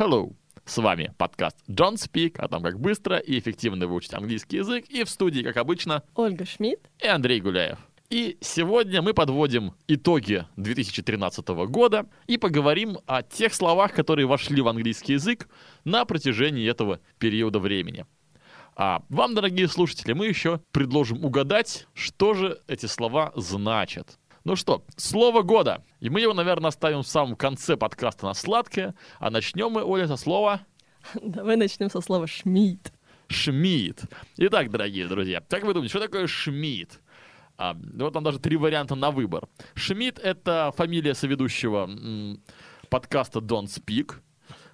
Hello! С вами подкаст John Speak о том, как быстро и эффективно выучить английский язык. И в студии, как обычно, Ольга Шмидт и Андрей Гуляев. И сегодня мы подводим итоги 2013 года и поговорим о тех словах, которые вошли в английский язык на протяжении этого периода времени. А вам, дорогие слушатели, мы еще предложим угадать, что же эти слова значат. Ну что, слово года. И мы его, наверное, оставим в самом конце подкаста на сладкое. А начнем мы, Оля, со слова Давай начнем со слова Шмидт. Шмидт. Итак, дорогие друзья, как вы думаете, что такое Шмидт? А, вот там даже три варианта на выбор. Шмидт — это фамилия соведущего м, подкаста Don't Speak.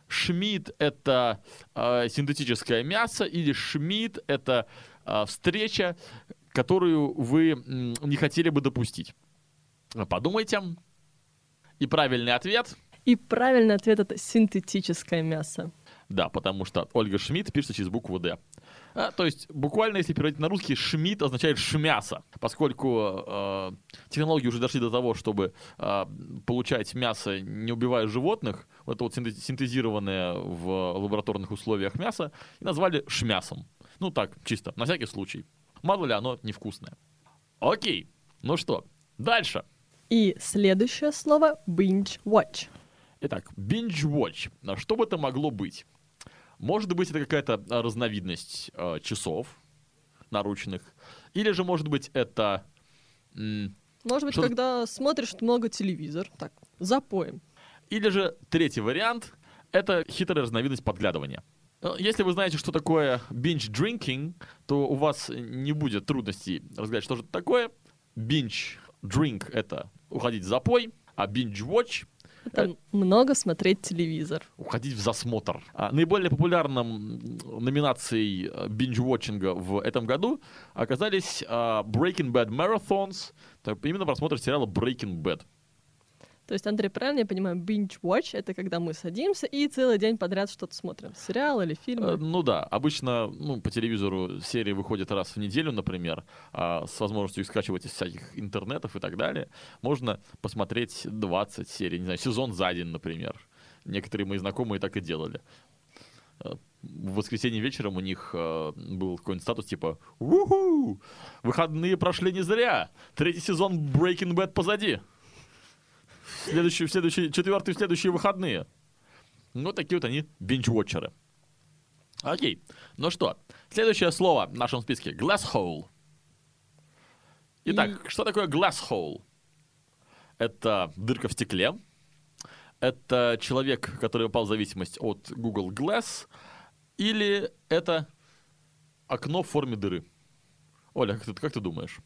Шмидт — это э, синтетическое мясо, или Шмидт — это э, встреча, которую вы м, не хотели бы допустить. Подумайте. И правильный ответ И правильный ответ это синтетическое мясо. Да, потому что Ольга Шмидт пишется через букву «Д». А, то есть, буквально, если переводить на русский, «шмидт» означает «шмясо», поскольку э, технологии уже дошли до того, чтобы э, получать мясо, не убивая животных, вот это вот синтез- синтезированное в лабораторных условиях мясо, и назвали «шмясом». Ну так, чисто, на всякий случай. Мало ли оно невкусное. Окей, ну что, дальше. И следующее слово binge watch. Итак, binge watch. А Что бы это могло быть? Может быть, это какая-то а, разновидность а, часов наручных. Или же, может быть, это... м, Может быть, Что- когда смотришь много телевизор, так, запоем. Или же третий вариант — это хитрая разновидность подглядывания. Э, Если вы знаете, что такое binge drinking, то у вас не будет трудностей разгадать, что же это такое. Binge drink — это уходить в запой, а binge watch Это много смотреть телевизор. уходить в засмотр. А, наиболее популярным номинацией э, binge-watchинга в этом году оказались а, Breaking Bad Marathons, именно просмотр сериала Breaking Bad. То есть, Андрей, правильно я понимаю, binge watch это когда мы садимся и целый день подряд что-то смотрим. Сериал или Э, фильм. ну да, обычно ну, по телевизору серии выходят раз в неделю, например, а, с возможностью их скачивать из всяких интернетов и так далее. Можно посмотреть 20 серий, не знаю, сезон за день, например. Некоторые мои знакомые так и делали. Э, В воскресенье вечером у них э, был какой-нибудь статус типа «Уху! Выходные прошли не зря! Третий сезон Breaking Bad позади! Следующий, следующий, четвертый в следующие выходные!» Ну, такие вот они бинч-вотчеры. Окей. Ну что, следующее слово в нашем списке — glass hole. Итак, что такое glass hole? Это дырка в стекле. Это человек, который попал в зависимость от Google Glass. Или это окно в форме дыры. Оля, как ты, как ты думаешь?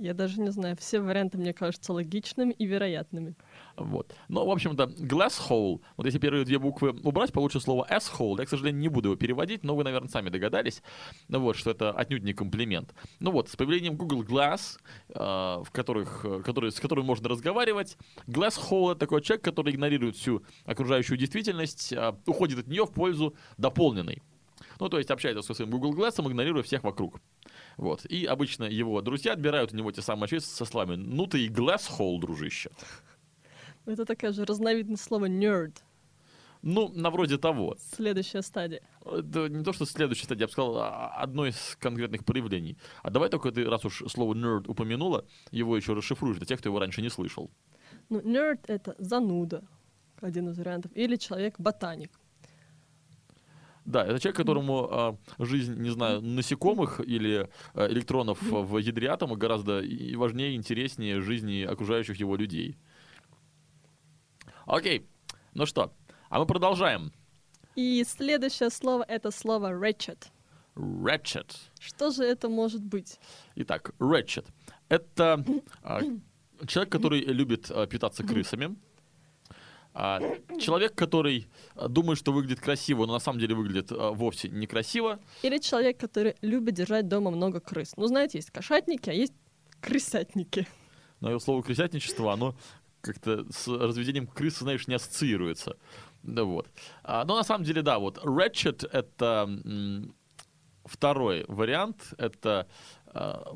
Я даже не знаю, все варианты мне кажутся логичными и вероятными. Вот. Ну, в общем-то, glass hole, вот если первые две буквы убрать, получится слово asshole. Я, к сожалению, не буду его переводить, но вы, наверное, сами догадались, ну вот, что это отнюдь не комплимент. Ну вот, с появлением Google Glass, э, в которых, э, который, с которым можно разговаривать, glass hole — это такой человек, который игнорирует всю окружающую действительность, э, уходит от нее в пользу дополненной. Ну, то есть общается со своим Google Glass, игнорируя всех вокруг. Вот. И обычно его друзья отбирают у него те самые ответы со словами «Ну ты и glass hole, дружище». Это такая же разновидность слова nerd. Ну, на вроде того. Следующая стадия. Это не то, что следующая стадия, я бы сказал, а, одно из конкретных проявлений. А давай только ты, раз уж слово nerd упомянула, его еще расшифруешь для тех, кто его раньше не слышал. Ну, nerd — это зануда, один из вариантов. Или человек-ботаник. Да, это человек, которому а, жизнь, не знаю, насекомых или а, электронов в ядре атома гораздо и важнее, интереснее жизни окружающих его людей. Окей, ну что, а мы продолжаем. И следующее слово — это слово wretched. Ratchet. Что же это может быть? Итак, Ratchet. Это а, человек, который любит а, питаться крысами. А, человек, который а, думает, что выглядит красиво, но на самом деле выглядит а, вовсе некрасиво. Или человек, который любит держать дома много крыс. Ну, знаете, есть кошатники, а есть крысятники. Но слово крысятничество, оно как-то с разведением крыс, знаешь, не ассоциируется. Да вот. А, но на самом деле, да, вот Ratchet — это м, второй вариант. Это а,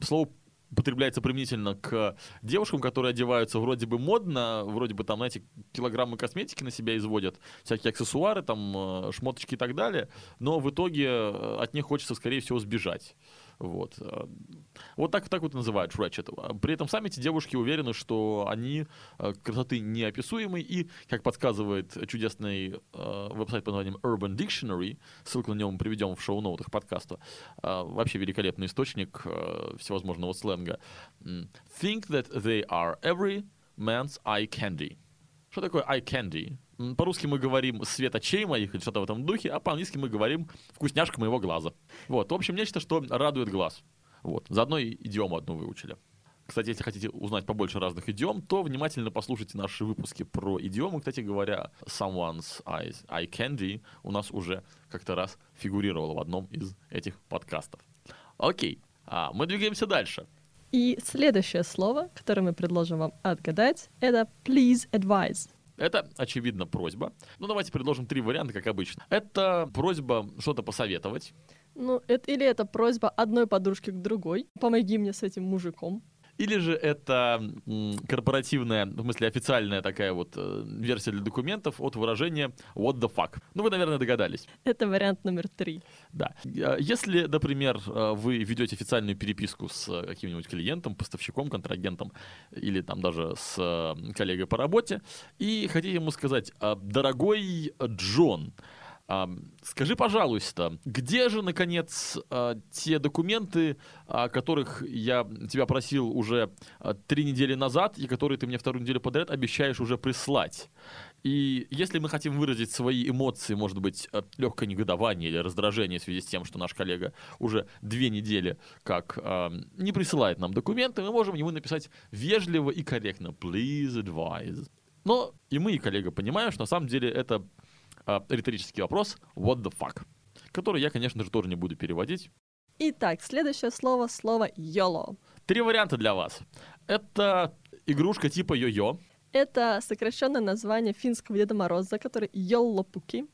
слово употребляется применительно к девушкам, которые одеваются вроде бы модно, вроде бы там, знаете, килограммы косметики на себя изводят, всякие аксессуары, там, э, шмоточки и так далее, но в итоге э, от них хочется, скорее всего, сбежать. Вот. Э, вот так, так вот называют Ratchet. При этом сами эти девушки уверены, что они э, красоты неописуемой, и, как подсказывает чудесный э, веб-сайт под названием Urban Dictionary, ссылку на него мы приведем в шоу-ноутах подкаста, э, вообще великолепный источник э, всевозможного сленга. Think that they are every man's eye candy. Что такое eye candy? По-русски мы говорим «свет очей моих» или что-то в этом духе, а по-английски мы говорим «вкусняшка моего глаза». Вот, в общем, нечто, что радует глаз. Вот, заодно и идиому одну выучили. Кстати, если хотите узнать побольше разных идиом, то внимательно послушайте наши выпуски про идиомы. Кстати говоря, someone's eyes, eye candy у нас уже как-то раз фигурировало в одном из этих подкастов. Окей, а мы двигаемся дальше. И следующее слово, которое мы предложим вам отгадать, это please advise. Это, очевидно, просьба. Ну, давайте предложим три варианта, как обычно. Это просьба что-то посоветовать. Ну, это, или это просьба одной подружки к другой. Помоги мне с этим мужиком. Или же это корпоративная, в смысле официальная такая вот э, версия для документов от выражения what the fuck. Ну, вы, наверное, догадались. Это вариант номер три. Да. А, если, например, э, вы ведете официальную переписку с каким-нибудь клиентом, поставщиком, контрагентом или там даже с э, коллегой по работе, и хотите ему сказать, «А, дорогой Джон, Скажи, пожалуйста, где же, наконец, а, те документы, о которых я тебя просил уже а, три недели назад и которые ты мне вторую неделю подряд обещаешь уже прислать? И если мы хотим выразить свои эмоции, может быть, легкое негодование или раздражение в связи с тем, что наш коллега уже две недели как э, не присылает нам документы, мы можем ему написать вежливо и корректно «Please advise». Но и мы, и коллега, понимаем, что на самом деле это э, риторический вопрос «What the fuck?», который я, конечно же, тоже не буду переводить. Итак, следующее слово — слово «YOLO». Три варианта для вас. Это игрушка типа йо-йо. Это сокращенное название финского Деда Мороза, который Йоллопуки.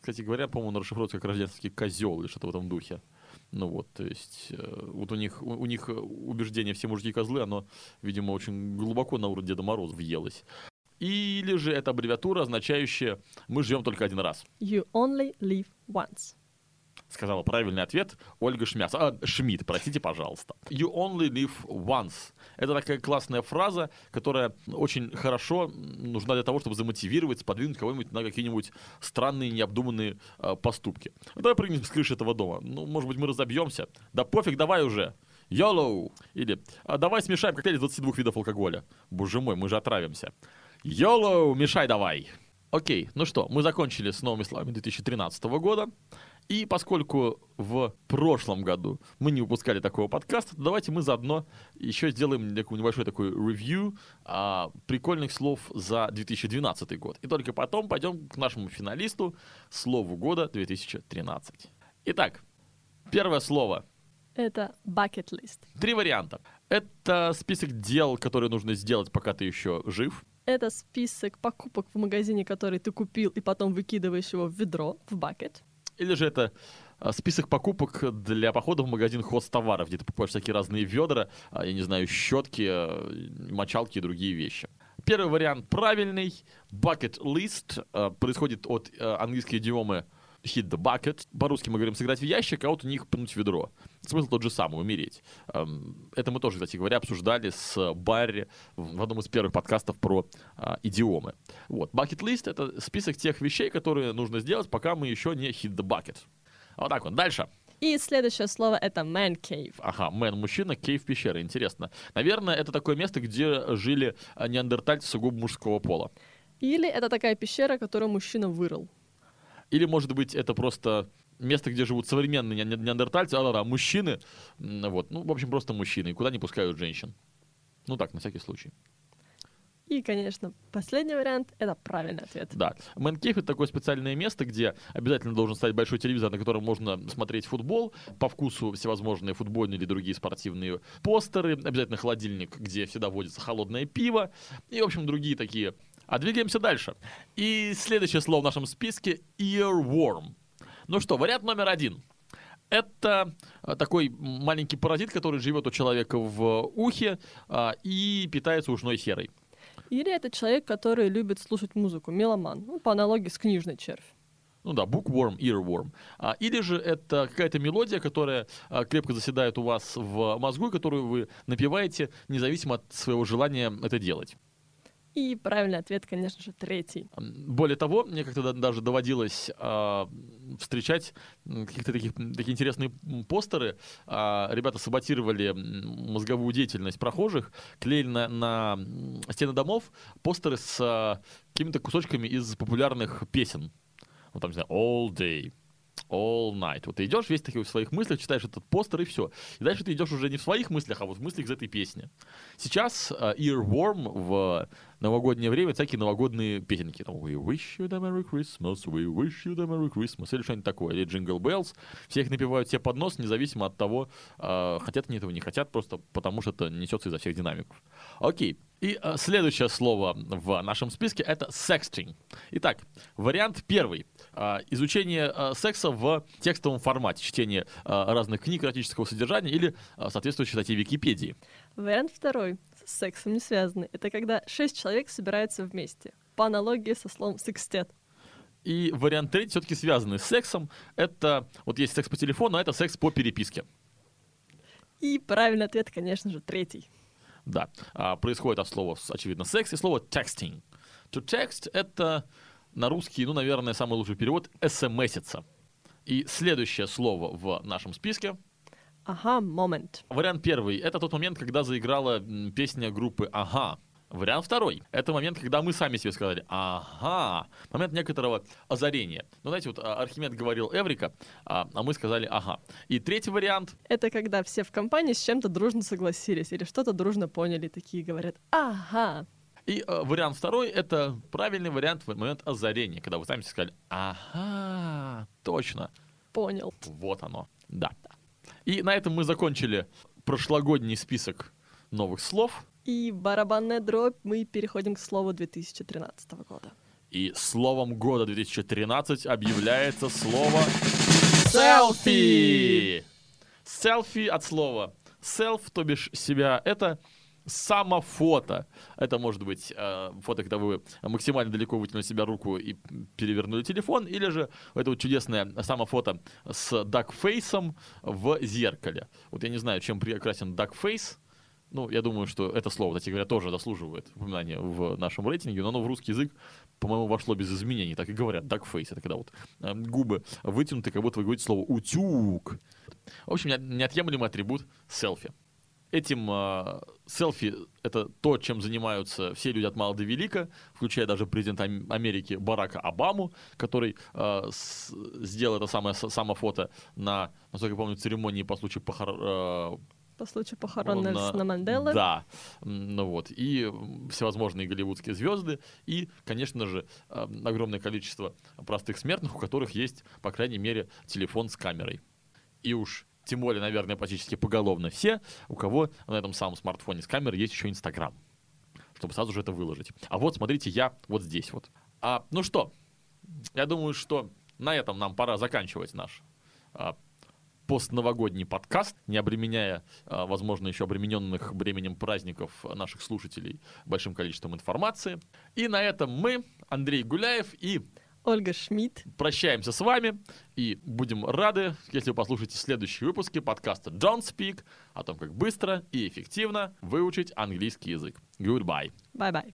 Кстати говоря, по-моему, он расшифровывается как рождественский козел или что-то в этом духе. Ну вот, то есть, э, вот у них, у, у них убеждение все мужики козлы, оно, видимо, очень глубоко на уровне Деда Мороза въелось. Или же это аббревиатура, означающая «мы живем только один раз». You only live once. Сказала правильный ответ Ольга Шмяс. А, Шмидт, простите, пожалуйста. You only live once. Это такая классная фраза, которая очень хорошо нужна для того, чтобы замотивировать, сподвинуть кого-нибудь на какие-нибудь странные, необдуманные э, поступки. Давай прыгнем с крыши этого дома. Ну, может быть, мы разобьемся. Да пофиг, давай уже. YOLO! Или а, давай смешаем коктейль из 22 видов алкоголя. Боже мой, мы же отравимся. YOLO, мешай давай. Окей, ну что, мы закончили с новыми словами 2013 года. И поскольку в прошлом году мы не выпускали такого подкаста, то давайте мы заодно еще сделаем небольшой такой ревью а, прикольных слов за 2012 год. И только потом пойдем к нашему финалисту слову года 2013. Итак, первое слово. Это bucket list. Три варианта. Это список дел, которые нужно сделать, пока ты еще жив. Это список покупок в магазине, который ты купил, и потом выкидываешь его в ведро, в бакет. Или же это а, список покупок для похода в магазин хозтоваров, где ты покупаешь всякие разные ведра, а, я не знаю, щетки, а, мочалки и другие вещи. Первый вариант правильный. Bucket list происходит от английской идиомы hit the bucket. По-русски мы говорим сыграть в ящик, а вот у них пнуть ведро. Смысл тот же самый, умереть. Эм, это мы тоже, кстати говоря, обсуждали с Барри в одном из первых подкастов про а, идиомы. Вот. Bucket list — это список тех вещей, которые нужно сделать, пока мы еще не hit the bucket. Вот так вот. Дальше. И следующее слово — это man cave. Ага, man — мужчина, cave — пещера. Интересно. Наверное, это такое место, где жили неандертальцы сугубо мужского пола. Или это такая пещера, которую мужчина вырыл. Или, может быть, это просто место, где живут современные неандертальцы, а, да, да, мужчины, вот, ну, в общем, просто мужчины, и куда не пускают женщин. Ну так, на всякий случай. И, конечно, последний вариант — это правильный ответ. Да. Мэнкейф — это такое специальное место, где обязательно должен стать большой телевизор, на котором можно смотреть футбол, по вкусу всевозможные футбольные или другие спортивные постеры, обязательно холодильник, где всегда водится холодное пиво, и, в общем, другие такие а двигаемся дальше. И следующее слово в нашем списке — earworm. Ну что, вариант номер один. Это а, такой маленький паразит, который живет у человека в ухе а, и питается ушной серой. Или это человек, который любит слушать музыку, меломан, ну, по аналогии с книжной червь. Ну да, bookworm, earworm. А, или же это какая-то мелодия, которая а, крепко заседает у вас в мозгу, и которую вы напеваете, независимо от своего желания это делать. И правильный ответ, конечно же, третий. Более того, мне как-то даже доводилось э, встречать какие-то такие, такие интересные постеры. Э, ребята саботировали мозговую деятельность прохожих, клеили на, на стены домов постеры с э, какими-то кусочками из популярных песен. Вот там, не знаю, All Day, all night. Вот ты идешь весь таки в своих мыслях, читаешь этот постер и все. И дальше ты идешь уже не в своих мыслях, а вот в мыслях из этой песни. Сейчас uh, Earworm в новогоднее время всякие новогодние песенки. Там, We wish you the Merry Christmas, we wish you the Merry Christmas, или что-нибудь такое, или Jingle Bells. Все их напевают себе под нос, независимо от того, uh, хотят они этого, не хотят, просто потому что это несется изо всех динамиков. Окей. И uh, следующее слово в нашем списке это sexting. Итак, вариант первый. Uh, изучение секса в текстовом формате, чтение разных книг эротического содержания или uh, соответствующей статьи Википедии. Вариант второй с сексом не связаны. Это когда шесть человек собираются вместе. По аналогии со словом «секстет». И вариант третий все-таки связанный с сексом. Это, вот есть секс по телефону, а это секс по переписке. И правильный ответ, конечно же, третий. Да, а, происходит от слова, очевидно, секс и слово texting. To text — это на русский, ну, наверное, самый лучший перевод — смситься. И следующее слово в нашем списке — Ага, момент. Вариант первый. Это тот момент, когда заиграла песня группы Ага. Вариант второй. Это момент, когда мы сами себе сказали «Ага». Момент некоторого озарения. Ну, знаете, вот а, Архимед говорил «Эврика», а, а мы сказали «Ага». И третий вариант. Это когда все в компании с чем-то дружно согласились или что-то дружно поняли, такие говорят «Ага». И э, вариант второй — это правильный вариант, момент озарения, когда вы сами себе сказали «Ага, точно». Понял. Вот оно, да. И на этом мы закончили прошлогодний список новых слов. И барабанная дробь, мы переходим к слову 2013 года. И словом года 2013 объявляется слово селфи. Селфи от слова self, то бишь себя, это самофото. Это может быть э, фото, когда вы максимально далеко вытянули себя руку и перевернули телефон, или же это вот чудесное самофото с дакфейсом в зеркале. Вот я не знаю, чем прекрасен дакфейс, ну, я думаю, что это слово, кстати говоря, тоже заслуживает упоминания в нашем рейтинге, но оно в русский язык, по-моему, вошло без изменений. Так и говорят, duckface. Это когда вот э, губы вытянуты, как будто вы говорите слово «утюг». В общем, неотъемлемый атрибут селфи. Этим э, селфи — это то, чем занимаются все люди от мала до велика, включая даже президента Америки Барака Обаму, который э, с, сделал это самое, самое фото на, насколько я помню, церемонии по случаю похор... Э, по случаю похорон Нельсона Манделы. Да, ну вот, и всевозможные голливудские звезды, и, конечно же, огромное количество простых смертных, у которых есть, по крайней мере, телефон с камерой. И уж тем более, наверное, практически поголовно все, у кого на этом самом смартфоне с камерой есть еще Инстаграм, чтобы сразу же это выложить. А вот, смотрите, я вот здесь вот. А, ну что, я думаю, что на этом нам пора заканчивать наш а, постновогодний подкаст, не обременяя, а, возможно, еще обремененных бременем праздников наших слушателей большим количеством информации. И на этом мы, Андрей Гуляев и Ольга Шмидт. Прощаемся с вами и будем рады, если вы послушаете следующие выпуски подкаста Don't Speak о том, как быстро и эффективно выучить английский язык. Goodbye. Bye-bye.